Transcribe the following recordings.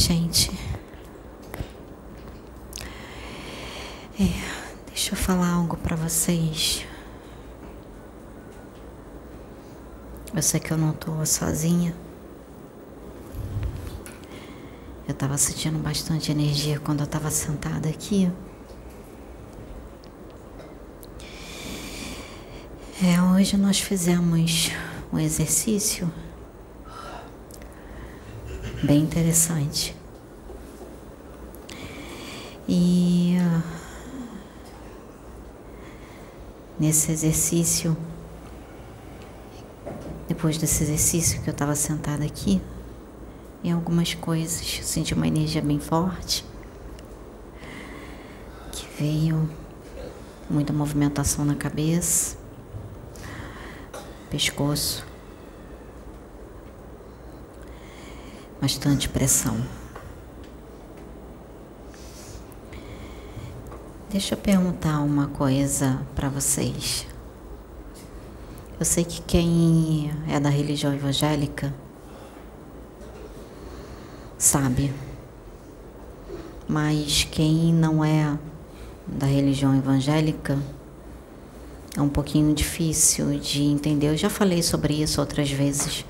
Gente. É, deixa eu falar algo para vocês. Eu sei que eu não tô sozinha. Eu tava sentindo bastante energia quando eu tava sentada aqui. É, hoje nós fizemos um exercício bem interessante. E uh, nesse exercício, depois desse exercício que eu estava sentada aqui, em algumas coisas, senti uma energia bem forte que veio muita movimentação na cabeça, pescoço, bastante pressão. Deixa eu perguntar uma coisa para vocês. Eu sei que quem é da religião evangélica sabe, mas quem não é da religião evangélica é um pouquinho difícil de entender. Eu já falei sobre isso outras vezes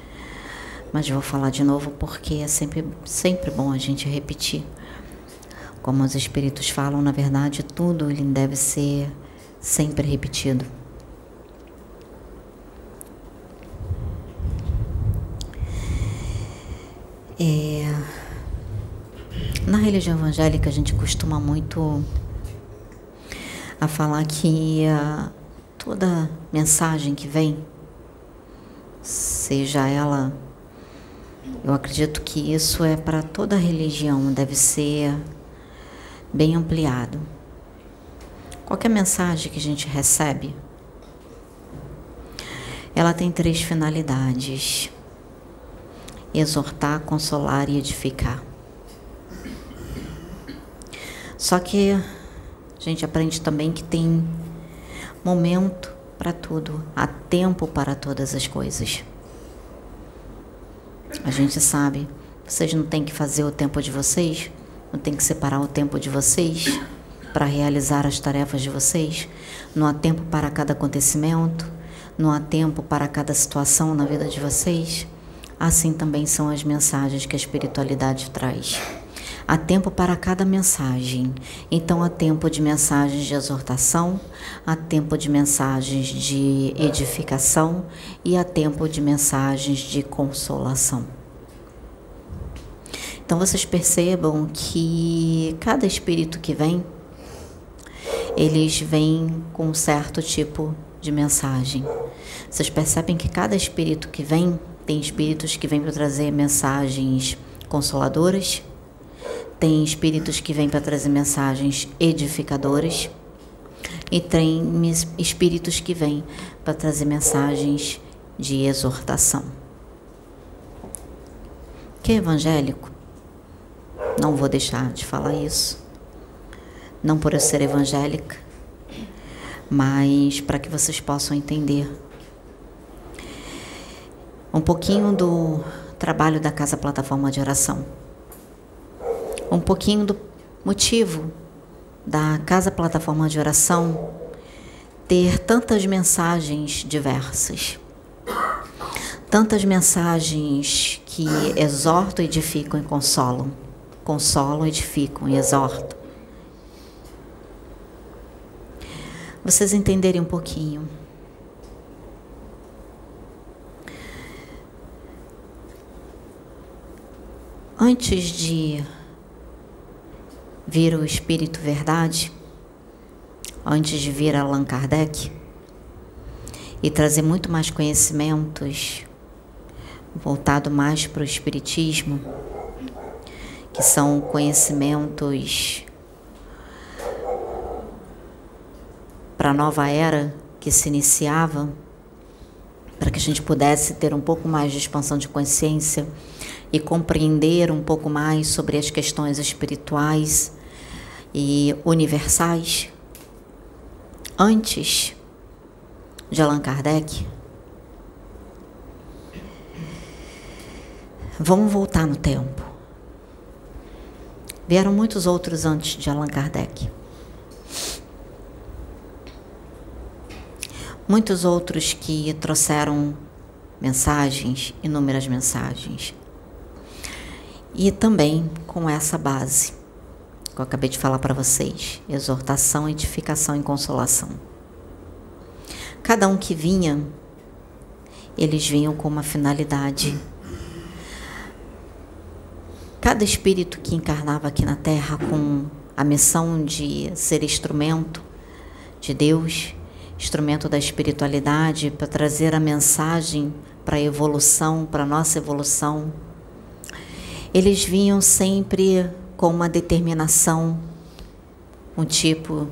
mas vou falar de novo porque é sempre, sempre bom a gente repetir. Como os espíritos falam, na verdade, tudo ele deve ser sempre repetido. É, na religião evangélica, a gente costuma muito a falar que a, toda mensagem que vem, seja ela eu acredito que isso é para toda religião, deve ser bem ampliado. Qualquer mensagem que a gente recebe, ela tem três finalidades: exortar, consolar e edificar. Só que a gente aprende também que tem momento para tudo, há tempo para todas as coisas. A gente sabe. Vocês não têm que fazer o tempo de vocês, não tem que separar o tempo de vocês para realizar as tarefas de vocês. Não há tempo para cada acontecimento, não há tempo para cada situação na vida de vocês. Assim também são as mensagens que a espiritualidade traz. Há tempo para cada mensagem. Então, há tempo de mensagens de exortação, há tempo de mensagens de edificação e há tempo de mensagens de consolação. Então, vocês percebam que cada espírito que vem, eles vêm com um certo tipo de mensagem. Vocês percebem que cada espírito que vem, tem espíritos que vêm para trazer mensagens consoladoras, tem espíritos que vêm para trazer mensagens edificadoras e tem espíritos que vêm para trazer mensagens de exortação. Que é evangélico? Não vou deixar de falar isso. Não por eu ser evangélica, mas para que vocês possam entender um pouquinho do trabalho da Casa Plataforma de Oração um pouquinho do motivo da Casa Plataforma de Oração ter tantas mensagens diversas. Tantas mensagens que exortam, edificam e consolam. Consolam, edificam e exortam. Vocês entenderem um pouquinho. Antes de vir o Espírito Verdade, antes de vir Allan Kardec, e trazer muito mais conhecimentos voltado mais para o Espiritismo, que são conhecimentos para a nova era que se iniciava, para que a gente pudesse ter um pouco mais de expansão de consciência e compreender um pouco mais sobre as questões espirituais e universais antes de Allan Kardec. Vamos voltar no tempo. Vieram muitos outros antes de Allan Kardec. Muitos outros que trouxeram mensagens, inúmeras mensagens. E também com essa base que eu acabei de falar para vocês: exortação, edificação e consolação. Cada um que vinha, eles vinham com uma finalidade. Cada espírito que encarnava aqui na Terra com a missão de ser instrumento de Deus, instrumento da espiritualidade, para trazer a mensagem para a evolução, para a nossa evolução, eles vinham sempre com uma determinação, um tipo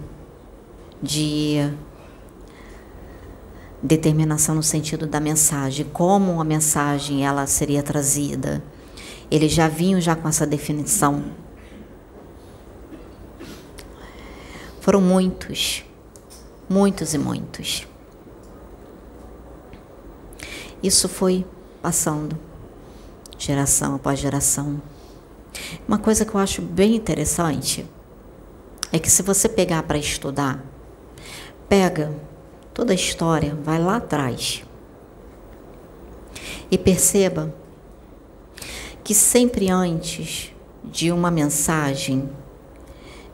de determinação no sentido da mensagem, como a mensagem ela seria trazida. Eles já vinham já com essa definição. Foram muitos, muitos e muitos. Isso foi passando, geração após geração. Uma coisa que eu acho bem interessante é que se você pegar para estudar, pega toda a história, vai lá atrás e perceba que sempre antes de uma mensagem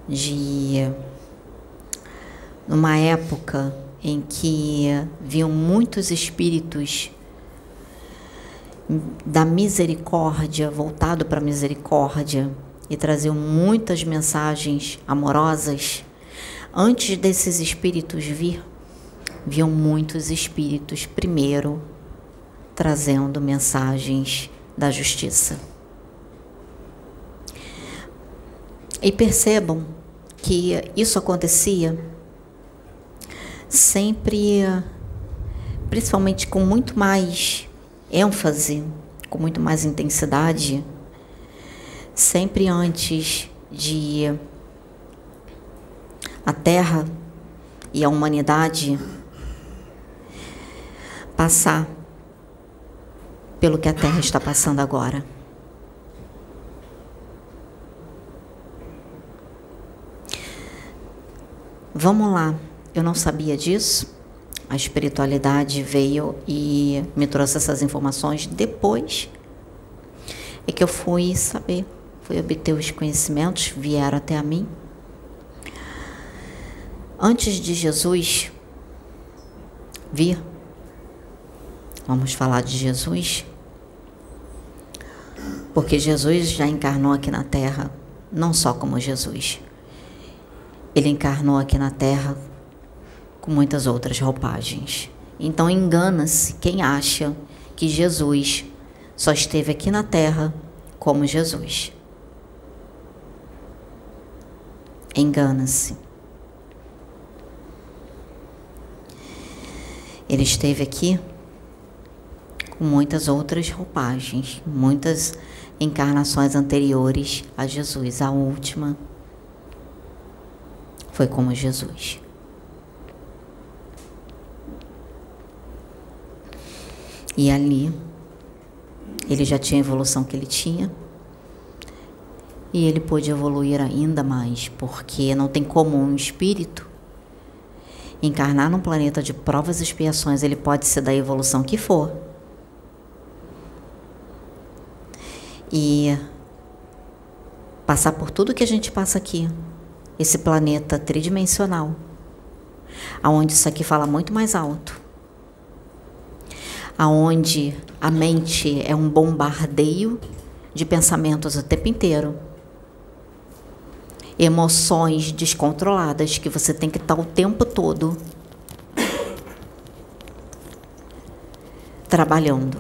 de numa época em que viam muitos espíritos da misericórdia, voltado para a misericórdia, e traziam muitas mensagens amorosas, antes desses espíritos vir, viam muitos espíritos primeiro trazendo mensagens da justiça. E percebam que isso acontecia sempre, principalmente com muito mais ênfase, com muito mais intensidade, sempre antes de a Terra e a humanidade passar pelo que a Terra está passando agora. Vamos lá, eu não sabia disso a espiritualidade veio e me trouxe essas informações depois é que eu fui saber, fui obter os conhecimentos, vieram até a mim. Antes de Jesus vir, vamos falar de Jesus, porque Jesus já encarnou aqui na Terra, não só como Jesus, ele encarnou aqui na Terra com muitas outras roupagens. Então engana-se quem acha que Jesus só esteve aqui na terra como Jesus. Engana-se. Ele esteve aqui com muitas outras roupagens, muitas encarnações anteriores a Jesus. A última foi como Jesus. E ali ele já tinha a evolução que ele tinha. E ele pôde evoluir ainda mais, porque não tem como um espírito encarnar num planeta de provas e expiações, ele pode ser da evolução que for. E passar por tudo que a gente passa aqui, esse planeta tridimensional, aonde isso aqui fala muito mais alto aonde a mente é um bombardeio de pensamentos o tempo inteiro. Emoções descontroladas que você tem que estar o tempo todo trabalhando.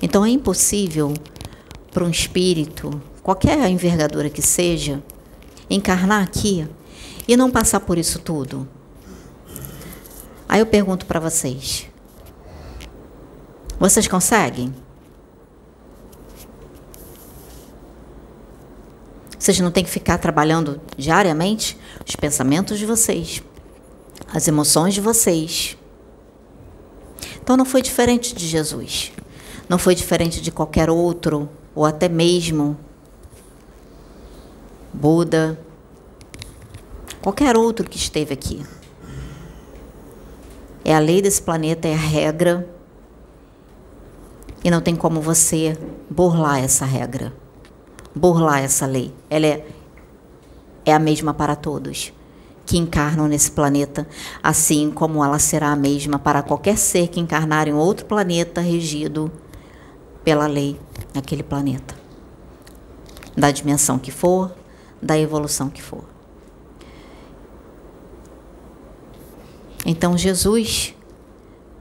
Então é impossível para um espírito, qualquer envergadura que seja, encarnar aqui e não passar por isso tudo. Aí eu pergunto para vocês: vocês conseguem? Vocês não têm que ficar trabalhando diariamente os pensamentos de vocês, as emoções de vocês. Então não foi diferente de Jesus. Não foi diferente de qualquer outro, ou até mesmo Buda, qualquer outro que esteve aqui. É a lei desse planeta, é a regra. E não tem como você burlar essa regra, burlar essa lei. Ela é, é a mesma para todos que encarnam nesse planeta, assim como ela será a mesma para qualquer ser que encarnar em outro planeta regido pela lei naquele planeta, da dimensão que for, da evolução que for. Então Jesus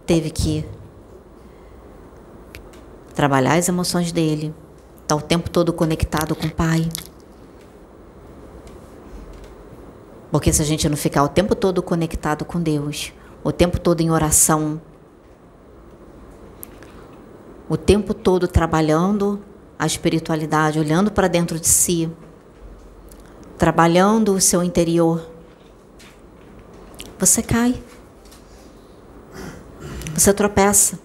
teve que trabalhar as emoções dele, estar tá o tempo todo conectado com o Pai. Porque se a gente não ficar o tempo todo conectado com Deus, o tempo todo em oração, o tempo todo trabalhando a espiritualidade, olhando para dentro de si, trabalhando o seu interior, você cai. Você tropeça.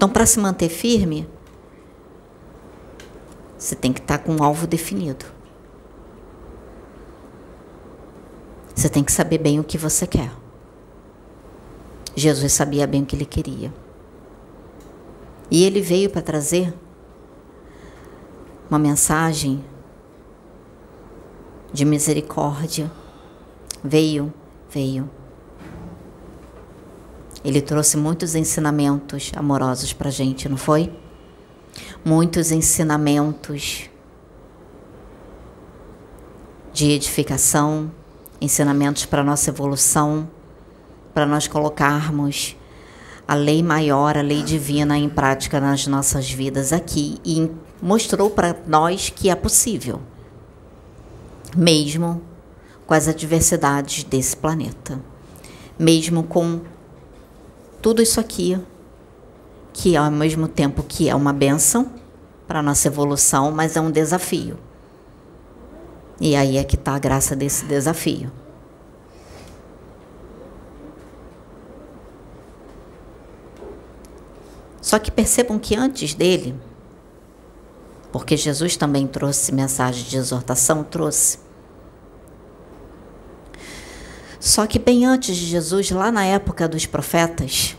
Então, para se manter firme, você tem que estar tá com um alvo definido. Você tem que saber bem o que você quer. Jesus sabia bem o que ele queria. E ele veio para trazer uma mensagem de misericórdia. Veio, veio ele trouxe muitos ensinamentos amorosos para a gente, não foi? Muitos ensinamentos de edificação, ensinamentos para nossa evolução, para nós colocarmos a lei maior, a lei divina em prática nas nossas vidas aqui e mostrou para nós que é possível, mesmo com as adversidades desse planeta, mesmo com tudo isso aqui, que ao mesmo tempo que é uma benção para a nossa evolução, mas é um desafio. E aí é que está a graça desse desafio. Só que percebam que antes dele, porque Jesus também trouxe mensagem de exortação, trouxe. Só que bem antes de Jesus, lá na época dos profetas,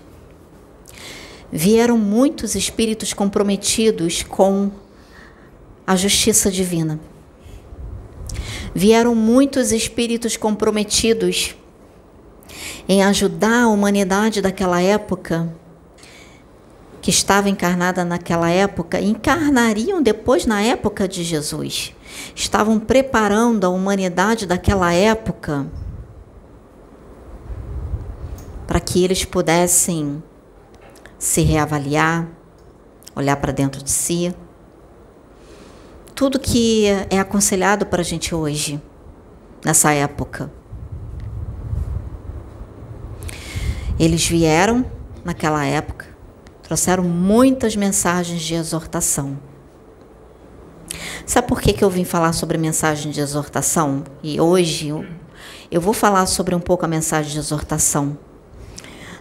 vieram muitos espíritos comprometidos com a justiça divina. Vieram muitos espíritos comprometidos em ajudar a humanidade daquela época, que estava encarnada naquela época, encarnariam depois na época de Jesus. Estavam preparando a humanidade daquela época para que eles pudessem se reavaliar, olhar para dentro de si. Tudo que é aconselhado para a gente hoje, nessa época. Eles vieram naquela época, trouxeram muitas mensagens de exortação. Sabe por que, que eu vim falar sobre mensagem de exortação? E hoje eu, eu vou falar sobre um pouco a mensagem de exortação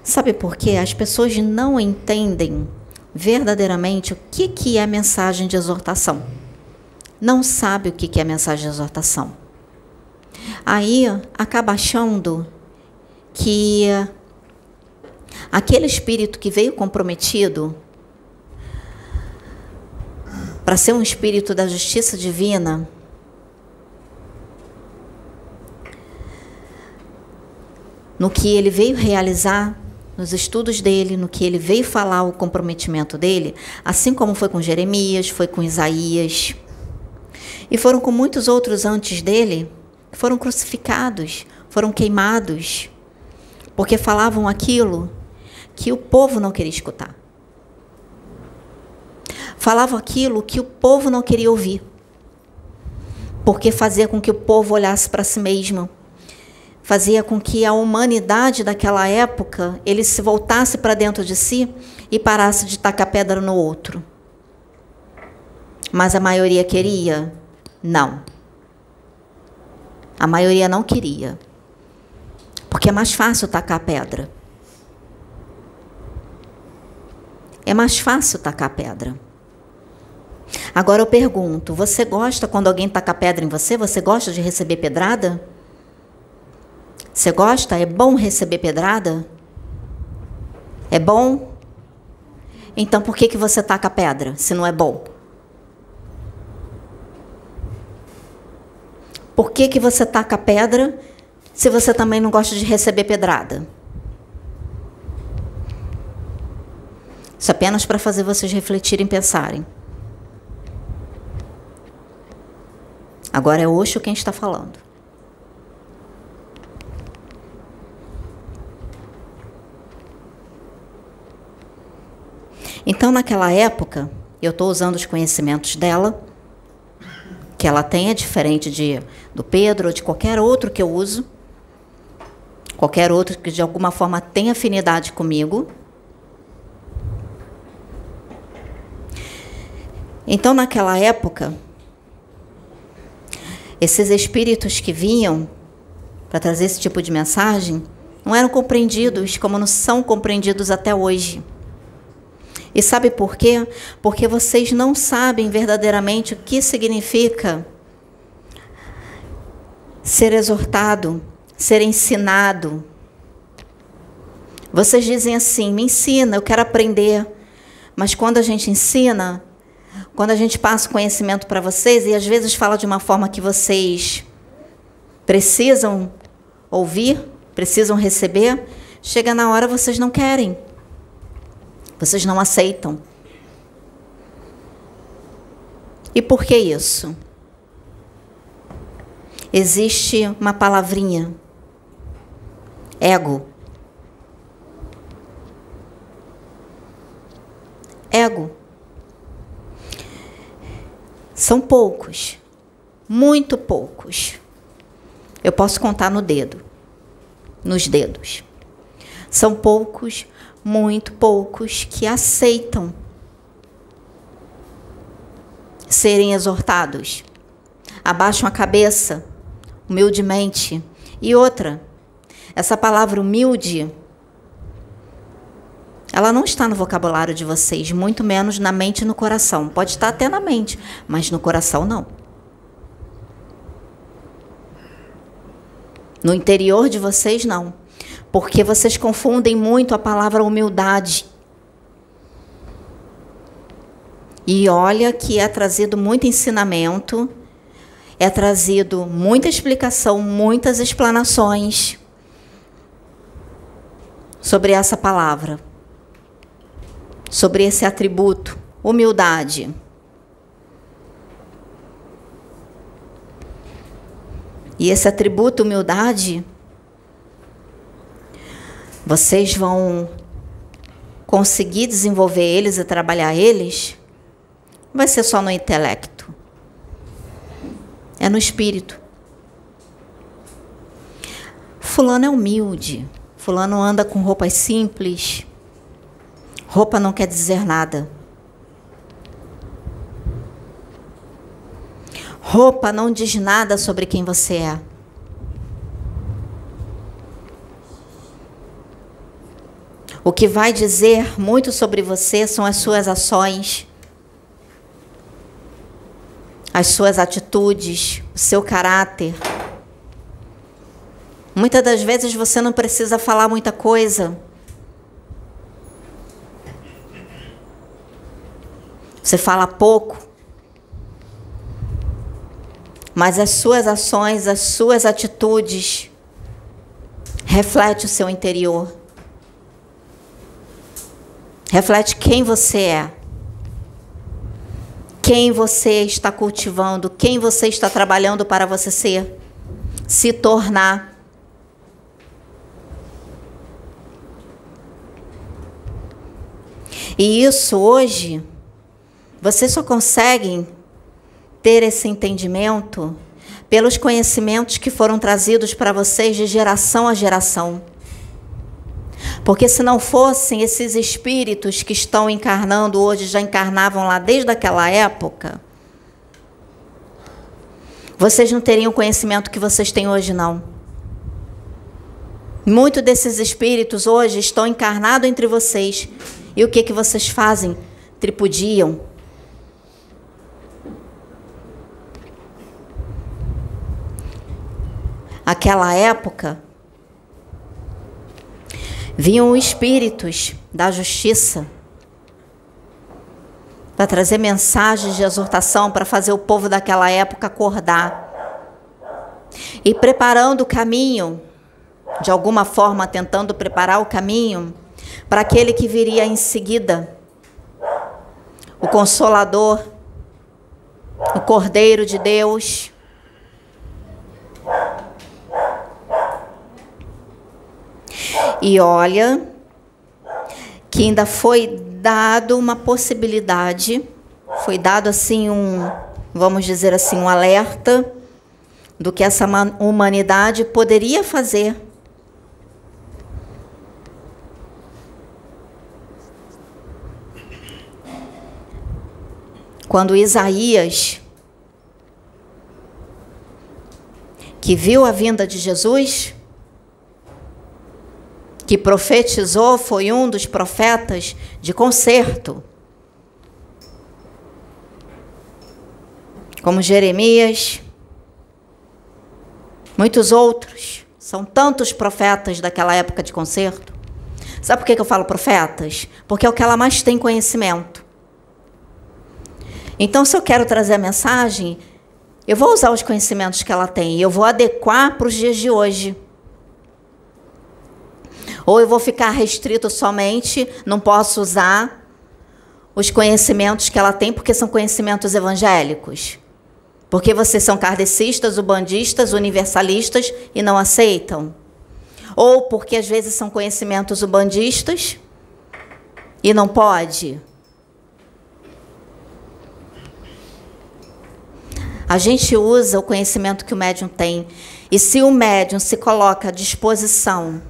Sabe por quê? As pessoas não entendem verdadeiramente o que, que é mensagem de exortação. Não sabe o que, que é mensagem de exortação. Aí acaba achando que aquele espírito que veio comprometido para ser um espírito da justiça divina, no que ele veio realizar, nos estudos dele, no que ele veio falar, o comprometimento dele, assim como foi com Jeremias, foi com Isaías, e foram com muitos outros antes dele, foram crucificados, foram queimados, porque falavam aquilo que o povo não queria escutar. Falavam aquilo que o povo não queria ouvir, porque fazia com que o povo olhasse para si mesmo fazia com que a humanidade daquela época ele se voltasse para dentro de si e parasse de tacar pedra no outro. Mas a maioria queria? Não. A maioria não queria. Porque é mais fácil tacar pedra. É mais fácil tacar pedra. Agora eu pergunto: você gosta quando alguém taca pedra em você? Você gosta de receber pedrada? Você gosta? É bom receber pedrada? É bom? Então por que, que você taca pedra se não é bom? Por que, que você taca pedra se você também não gosta de receber pedrada? Isso é apenas para fazer vocês refletirem e pensarem. Agora é Oxo quem está falando. Então, naquela época, eu estou usando os conhecimentos dela, que ela tem, é diferente de, do Pedro ou de qualquer outro que eu uso, qualquer outro que de alguma forma tem afinidade comigo. Então, naquela época, esses espíritos que vinham para trazer esse tipo de mensagem não eram compreendidos como não são compreendidos até hoje. E sabe por quê? Porque vocês não sabem verdadeiramente o que significa ser exortado, ser ensinado. Vocês dizem assim: me ensina, eu quero aprender. Mas quando a gente ensina, quando a gente passa o conhecimento para vocês e às vezes fala de uma forma que vocês precisam ouvir, precisam receber, chega na hora vocês não querem. Vocês não aceitam. E por que isso? Existe uma palavrinha: ego. Ego. São poucos, muito poucos. Eu posso contar no dedo, nos dedos. São poucos, muito poucos que aceitam serem exortados. Abaixam a cabeça, humildemente. E outra, essa palavra humilde ela não está no vocabulário de vocês, muito menos na mente e no coração. Pode estar até na mente, mas no coração não. No interior de vocês não. Porque vocês confundem muito a palavra humildade. E olha que é trazido muito ensinamento, é trazido muita explicação, muitas explanações sobre essa palavra sobre esse atributo, humildade. E esse atributo, humildade, vocês vão conseguir desenvolver eles e trabalhar eles, não vai ser só no intelecto, é no espírito. Fulano é humilde, Fulano anda com roupas simples, Roupa não quer dizer nada. Roupa não diz nada sobre quem você é. O que vai dizer muito sobre você são as suas ações, as suas atitudes, o seu caráter. Muitas das vezes você não precisa falar muita coisa. Você fala pouco, mas as suas ações, as suas atitudes reflete o seu interior. Reflete quem você é. Quem você está cultivando, quem você está trabalhando para você ser, se tornar. E isso hoje vocês só conseguem ter esse entendimento pelos conhecimentos que foram trazidos para vocês de geração a geração. Porque se não fossem esses espíritos que estão encarnando hoje, já encarnavam lá desde aquela época, vocês não teriam o conhecimento que vocês têm hoje, não. Muitos desses espíritos hoje estão encarnados entre vocês. E o que, que vocês fazem? Tripudiam. Aquela época, vinham espíritos da justiça para trazer mensagens de exortação para fazer o povo daquela época acordar e preparando o caminho, de alguma forma tentando preparar o caminho para aquele que viria em seguida, o Consolador, o Cordeiro de Deus. E olha que ainda foi dado uma possibilidade, foi dado assim um, vamos dizer assim, um alerta do que essa humanidade poderia fazer. Quando Isaías, que viu a vinda de Jesus, que profetizou, foi um dos profetas de concerto. Como Jeremias, muitos outros. São tantos profetas daquela época de concerto. Sabe por que eu falo profetas? Porque é o que ela mais tem conhecimento. Então, se eu quero trazer a mensagem, eu vou usar os conhecimentos que ela tem e eu vou adequar para os dias de hoje. Ou eu vou ficar restrito somente, não posso usar os conhecimentos que ela tem porque são conhecimentos evangélicos. Porque vocês são kardecistas, ubandistas, universalistas e não aceitam? Ou porque às vezes são conhecimentos ubandistas e não pode? A gente usa o conhecimento que o médium tem. E se o médium se coloca à disposição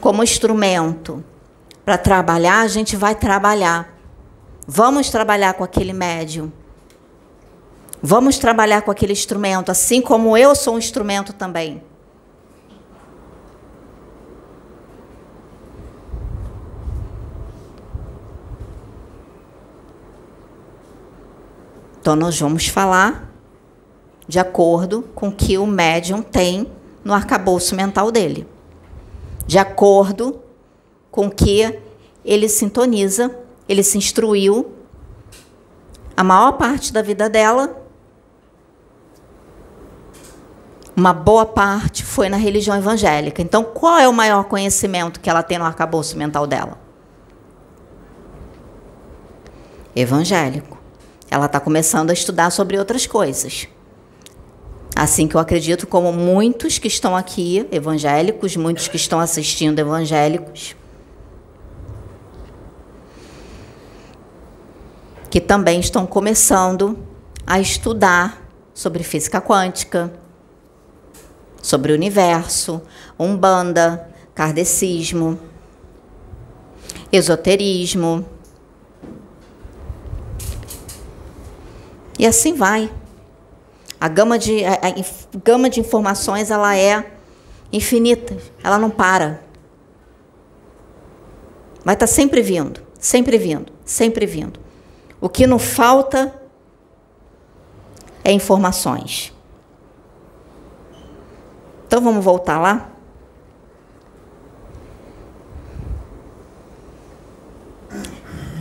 como instrumento para trabalhar, a gente vai trabalhar. Vamos trabalhar com aquele médium. Vamos trabalhar com aquele instrumento, assim como eu sou um instrumento também. Então, nós vamos falar de acordo com o que o médium tem no arcabouço mental dele. De acordo com que ele sintoniza, ele se instruiu a maior parte da vida dela uma boa parte foi na religião evangélica. Então, qual é o maior conhecimento que ela tem no arcabouço mental dela? Evangélico. Ela está começando a estudar sobre outras coisas. Assim que eu acredito, como muitos que estão aqui, evangélicos, muitos que estão assistindo evangélicos, que também estão começando a estudar sobre física quântica, sobre o universo, umbanda, kardecismo, esoterismo. E assim vai. A gama de, a, a gama de informações ela é infinita, ela não para. Vai estar tá sempre vindo, sempre vindo, sempre vindo. O que não falta é informações. Então vamos voltar lá?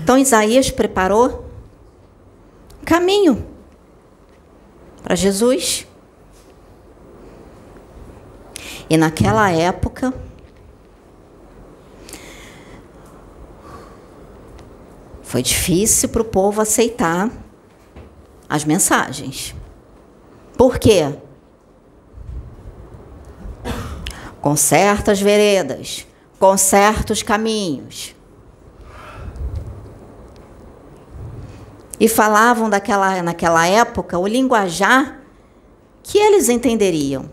Então Isaías preparou caminho para Jesus. E naquela época, foi difícil para o povo aceitar as mensagens. Por quê? com certas veredas, com certos caminhos. E falavam daquela, naquela época o linguajar que eles entenderiam.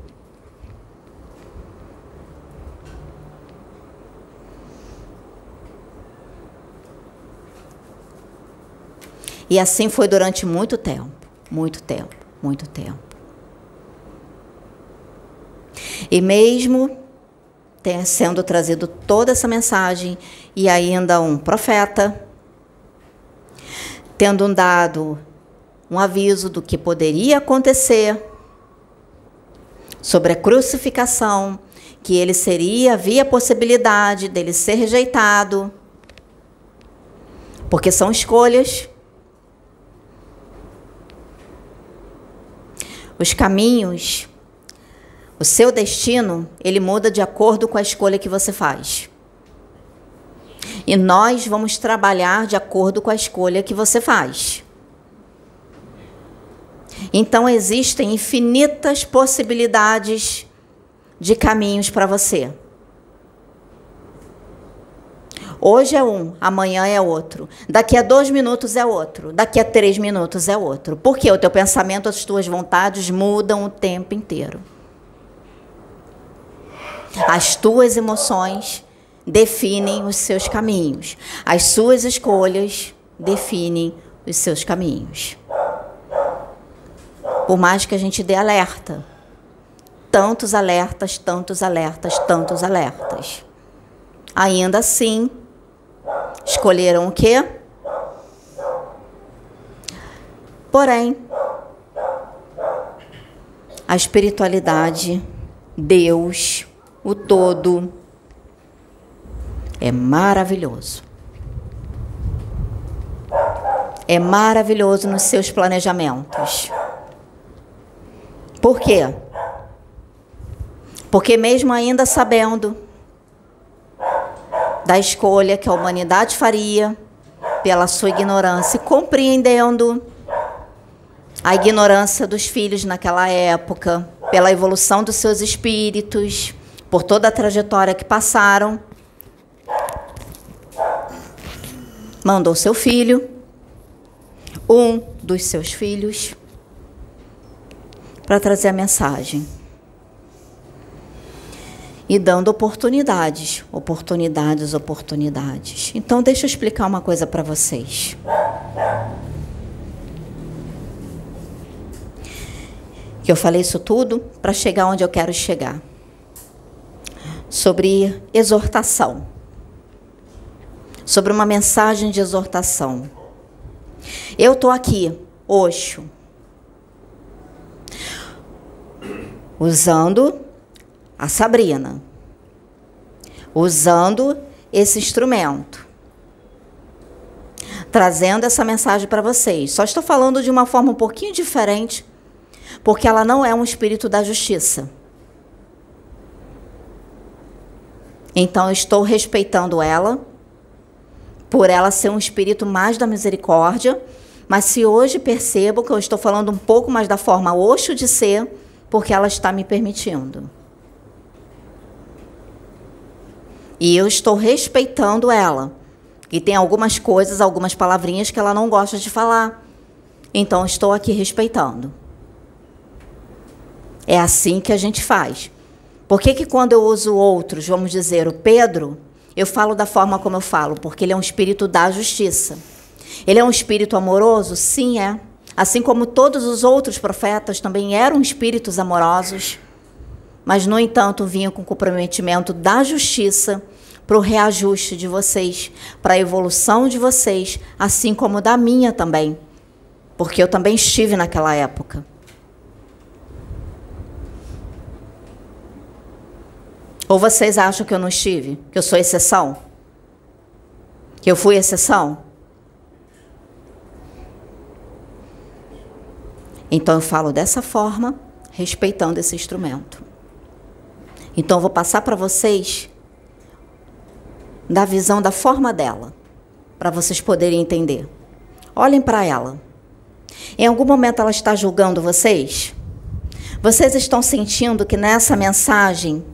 E assim foi durante muito tempo, muito tempo, muito tempo. E mesmo sendo trazido toda essa mensagem e ainda um profeta tendo dado um aviso do que poderia acontecer. sobre a crucificação, que ele seria, havia a possibilidade dele ser rejeitado, porque são escolhas. Os caminhos, o seu destino, ele muda de acordo com a escolha que você faz. E nós vamos trabalhar de acordo com a escolha que você faz. Então existem infinitas possibilidades de caminhos para você. Hoje é um, amanhã é outro. Daqui a dois minutos é outro. Daqui a três minutos é outro. Porque o teu pensamento, as tuas vontades mudam o tempo inteiro. As tuas emoções definem os seus caminhos. As suas escolhas definem os seus caminhos. Por mais que a gente dê alerta. Tantos alertas, tantos alertas, tantos alertas. Ainda assim, escolheram o quê? Porém, a espiritualidade, Deus, o todo, é maravilhoso. É maravilhoso nos seus planejamentos. Por quê? Porque, mesmo ainda sabendo da escolha que a humanidade faria, pela sua ignorância, compreendendo a ignorância dos filhos naquela época, pela evolução dos seus espíritos, por toda a trajetória que passaram, mandou seu filho, um dos seus filhos, para trazer a mensagem. E dando oportunidades, oportunidades, oportunidades. Então, deixa eu explicar uma coisa para vocês. Que eu falei isso tudo para chegar onde eu quero chegar. Sobre exortação. Sobre uma mensagem de exortação. Eu estou aqui, Oxo, usando a Sabrina, usando esse instrumento, trazendo essa mensagem para vocês. Só estou falando de uma forma um pouquinho diferente, porque ela não é um espírito da justiça. Então, estou respeitando ela, por ela ser um espírito mais da misericórdia. Mas se hoje percebo que eu estou falando um pouco mais da forma oxo de ser, porque ela está me permitindo. E eu estou respeitando ela. E tem algumas coisas, algumas palavrinhas que ela não gosta de falar. Então estou aqui respeitando. É assim que a gente faz. Por que, que quando eu uso outros, vamos dizer, o Pedro, eu falo da forma como eu falo? Porque ele é um espírito da justiça. Ele é um espírito amoroso? Sim, é. Assim como todos os outros profetas também eram espíritos amorosos, mas, no entanto, vinham com comprometimento da justiça para o reajuste de vocês, para a evolução de vocês, assim como da minha também, porque eu também estive naquela época. Ou vocês acham que eu não estive? Que eu sou exceção? Que eu fui exceção? Então eu falo dessa forma, respeitando esse instrumento. Então eu vou passar para vocês da visão da forma dela, para vocês poderem entender. Olhem para ela. Em algum momento ela está julgando vocês? Vocês estão sentindo que nessa mensagem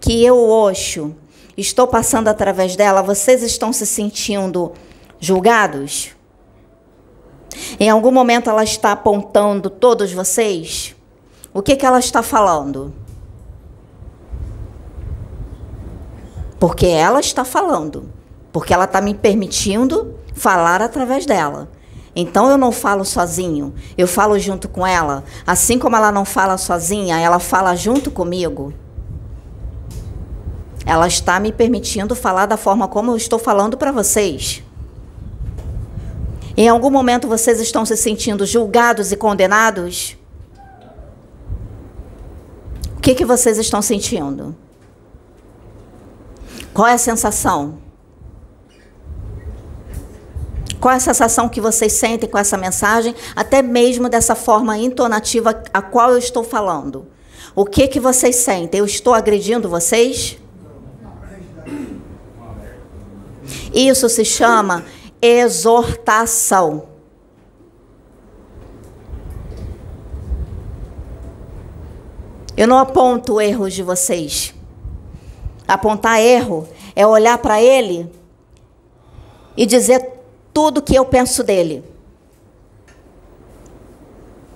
que eu, Oxo, estou passando através dela, vocês estão se sentindo julgados? Em algum momento ela está apontando todos vocês? O que, que ela está falando? Porque ela está falando. Porque ela está me permitindo falar através dela. Então eu não falo sozinho, eu falo junto com ela. Assim como ela não fala sozinha, ela fala junto comigo. Ela está me permitindo falar da forma como eu estou falando para vocês. Em algum momento vocês estão se sentindo julgados e condenados? O que, que vocês estão sentindo? Qual é a sensação? Qual é a sensação que vocês sentem com essa mensagem, até mesmo dessa forma entonativa a qual eu estou falando? O que que vocês sentem? Eu estou agredindo vocês? Isso se chama exortação. Eu não aponto erros de vocês. Apontar erro é olhar para ele e dizer tudo que eu penso dele.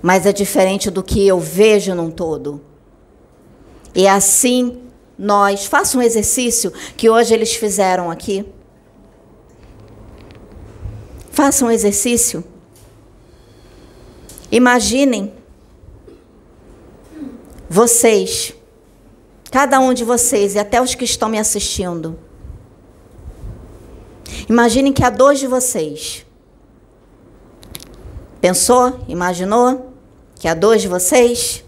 Mas é diferente do que eu vejo num todo. E assim nós, faça um exercício que hoje eles fizeram aqui. Faça um exercício. Imaginem vocês, cada um de vocês e até os que estão me assistindo. Imaginem que há dois de vocês. Pensou? Imaginou? Que há dois de vocês?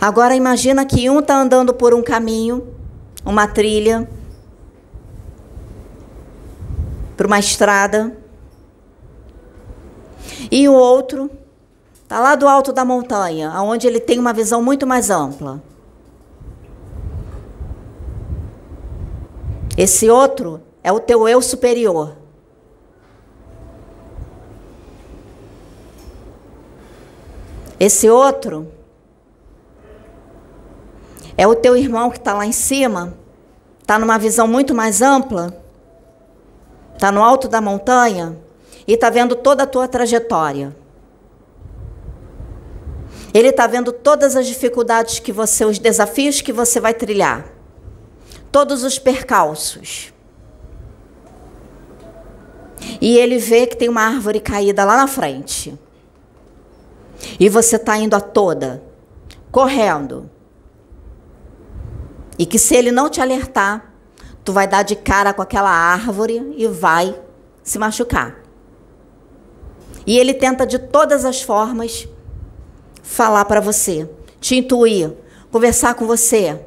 Agora imagina que um está andando por um caminho, uma trilha, por uma estrada. E o outro está lá do alto da montanha, onde ele tem uma visão muito mais ampla. Esse outro é o teu eu superior. Esse outro é o teu irmão que está lá em cima, está numa visão muito mais ampla está no alto da montanha e está vendo toda a tua trajetória. Ele está vendo todas as dificuldades que você, os desafios que você vai trilhar, todos os percalços. E ele vê que tem uma árvore caída lá na frente. E você está indo a toda, correndo. E que se ele não te alertar, tu vai dar de cara com aquela árvore e vai se machucar. E ele tenta de todas as formas falar para você, te intuir, conversar com você.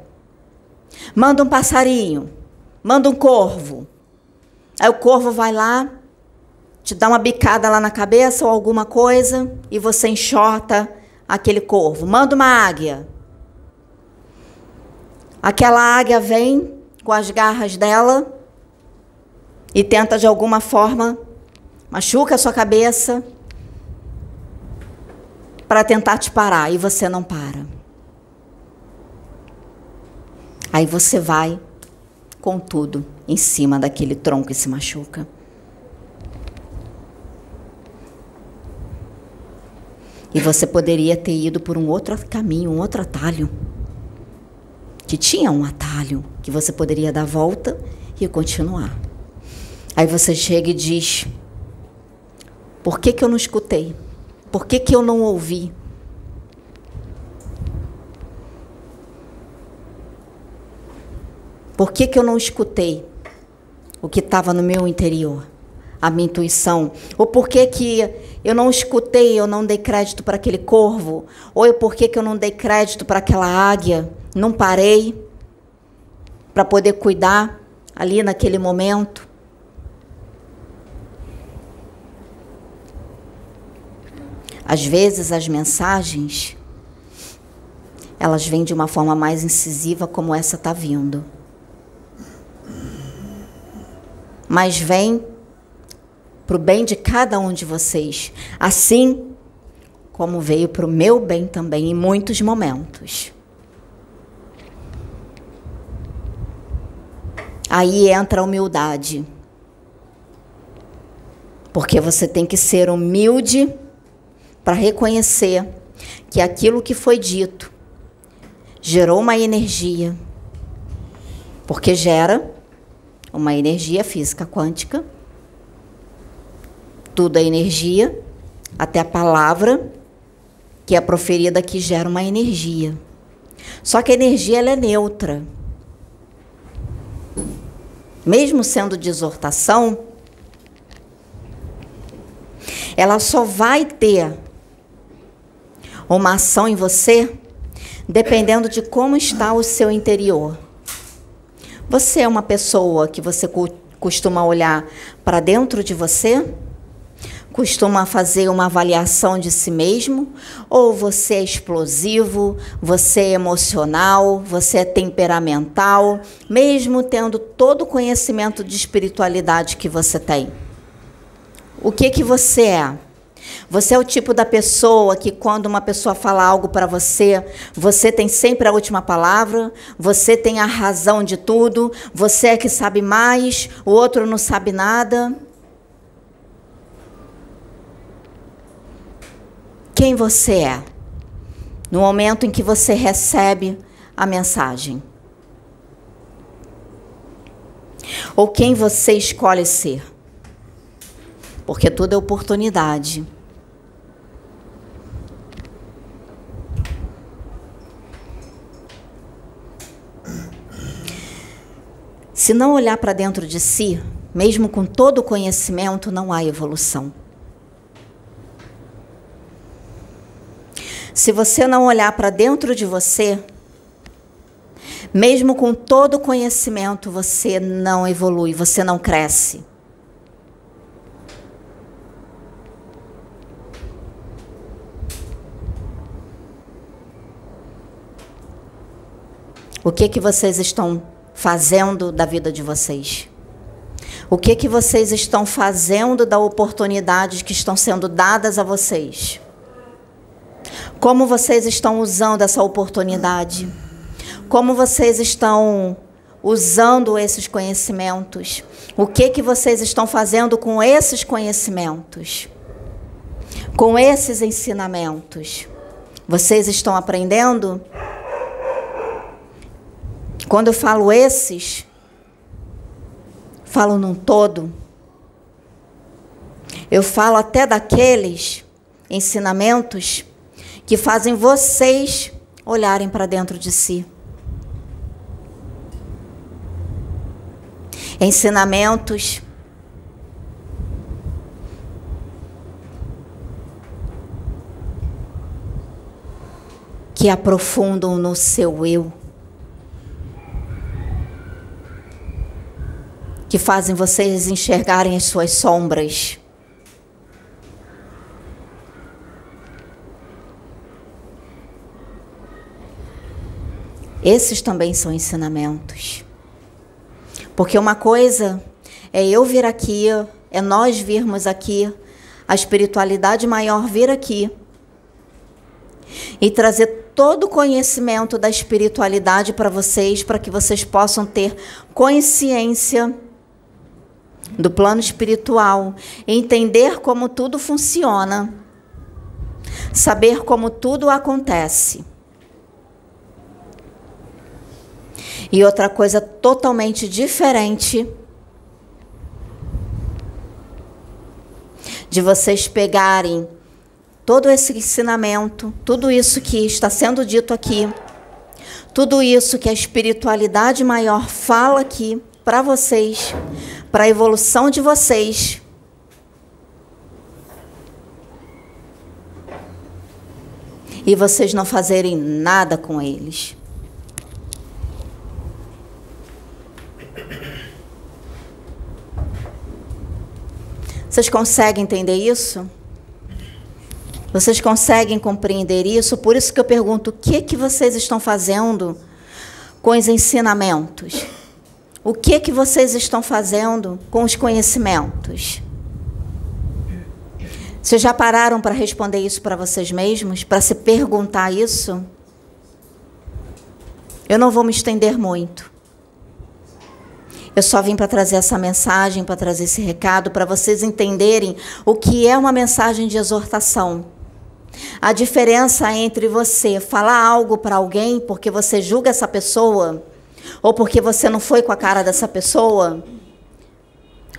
Manda um passarinho, manda um corvo. Aí o corvo vai lá, te dá uma bicada lá na cabeça ou alguma coisa e você enxota aquele corvo. Manda uma águia. Aquela águia vem, com as garras dela e tenta de alguma forma machuca a sua cabeça para tentar te parar e você não para. Aí você vai com tudo em cima daquele tronco e se machuca. E você poderia ter ido por um outro caminho, um outro atalho que tinha um atalho que você poderia dar volta e continuar. Aí você chega e diz: Por que, que eu não escutei? Por que, que eu não ouvi? Por que, que eu não escutei o que estava no meu interior? A minha intuição? Ou por que, que eu não escutei, eu não dei crédito para aquele corvo? Ou por que, que eu não dei crédito para aquela águia? Não parei para poder cuidar ali naquele momento. Às vezes as mensagens elas vêm de uma forma mais incisiva como essa está vindo. Mas vem para o bem de cada um de vocês, assim como veio para o meu bem também em muitos momentos. Aí entra a humildade. Porque você tem que ser humilde para reconhecer que aquilo que foi dito gerou uma energia. Porque gera uma energia física quântica. Tudo é energia, até a palavra que é proferida que gera uma energia. Só que a energia ela é neutra mesmo sendo de exortação, ela só vai ter uma ação em você dependendo de como está o seu interior. Você é uma pessoa que você costuma olhar para dentro de você? Costuma fazer uma avaliação de si mesmo? Ou você é explosivo, você é emocional, você é temperamental, mesmo tendo todo o conhecimento de espiritualidade que você tem? O que que você é? Você é o tipo da pessoa que, quando uma pessoa fala algo para você, você tem sempre a última palavra, você tem a razão de tudo, você é que sabe mais, o outro não sabe nada. Quem você é? No momento em que você recebe a mensagem. Ou quem você escolhe ser? Porque tudo é oportunidade. Se não olhar para dentro de si, mesmo com todo o conhecimento, não há evolução. Se você não olhar para dentro de você, mesmo com todo o conhecimento, você não evolui, você não cresce. O que que vocês estão fazendo da vida de vocês? O que que vocês estão fazendo da oportunidade que estão sendo dadas a vocês? Como vocês estão usando essa oportunidade? Como vocês estão usando esses conhecimentos? O que que vocês estão fazendo com esses conhecimentos? Com esses ensinamentos? Vocês estão aprendendo? Quando eu falo esses, falo num todo. Eu falo até daqueles ensinamentos que fazem vocês olharem para dentro de si. Ensinamentos que aprofundam no seu eu. que fazem vocês enxergarem as suas sombras. Esses também são ensinamentos. Porque uma coisa é eu vir aqui, é nós virmos aqui, a espiritualidade maior vir aqui e trazer todo o conhecimento da espiritualidade para vocês, para que vocês possam ter consciência do plano espiritual, entender como tudo funciona, saber como tudo acontece. E outra coisa totalmente diferente de vocês pegarem todo esse ensinamento, tudo isso que está sendo dito aqui, tudo isso que a espiritualidade maior fala aqui para vocês, para a evolução de vocês. E vocês não fazerem nada com eles. Vocês conseguem entender isso? Vocês conseguem compreender isso? Por isso que eu pergunto: o que que vocês estão fazendo com os ensinamentos? O que que vocês estão fazendo com os conhecimentos? Vocês já pararam para responder isso para vocês mesmos, para se perguntar isso? Eu não vou me estender muito. Eu só vim para trazer essa mensagem, para trazer esse recado, para vocês entenderem o que é uma mensagem de exortação. A diferença entre você falar algo para alguém porque você julga essa pessoa ou porque você não foi com a cara dessa pessoa,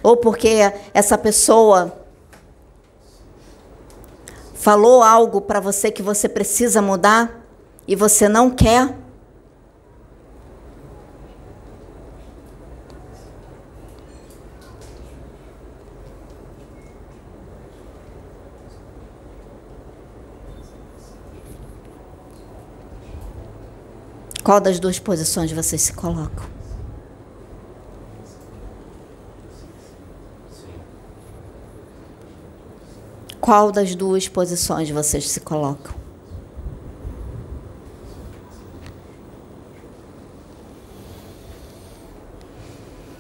ou porque essa pessoa falou algo para você que você precisa mudar e você não quer. Qual das duas posições vocês se colocam? Qual das duas posições vocês se colocam?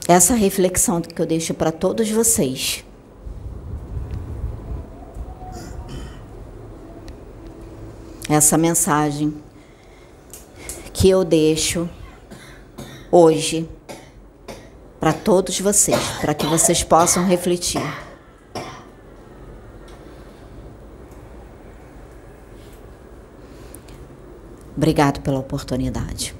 Essa reflexão que eu deixo para todos vocês. Essa mensagem que eu deixo hoje para todos vocês, para que vocês possam refletir. Obrigado pela oportunidade.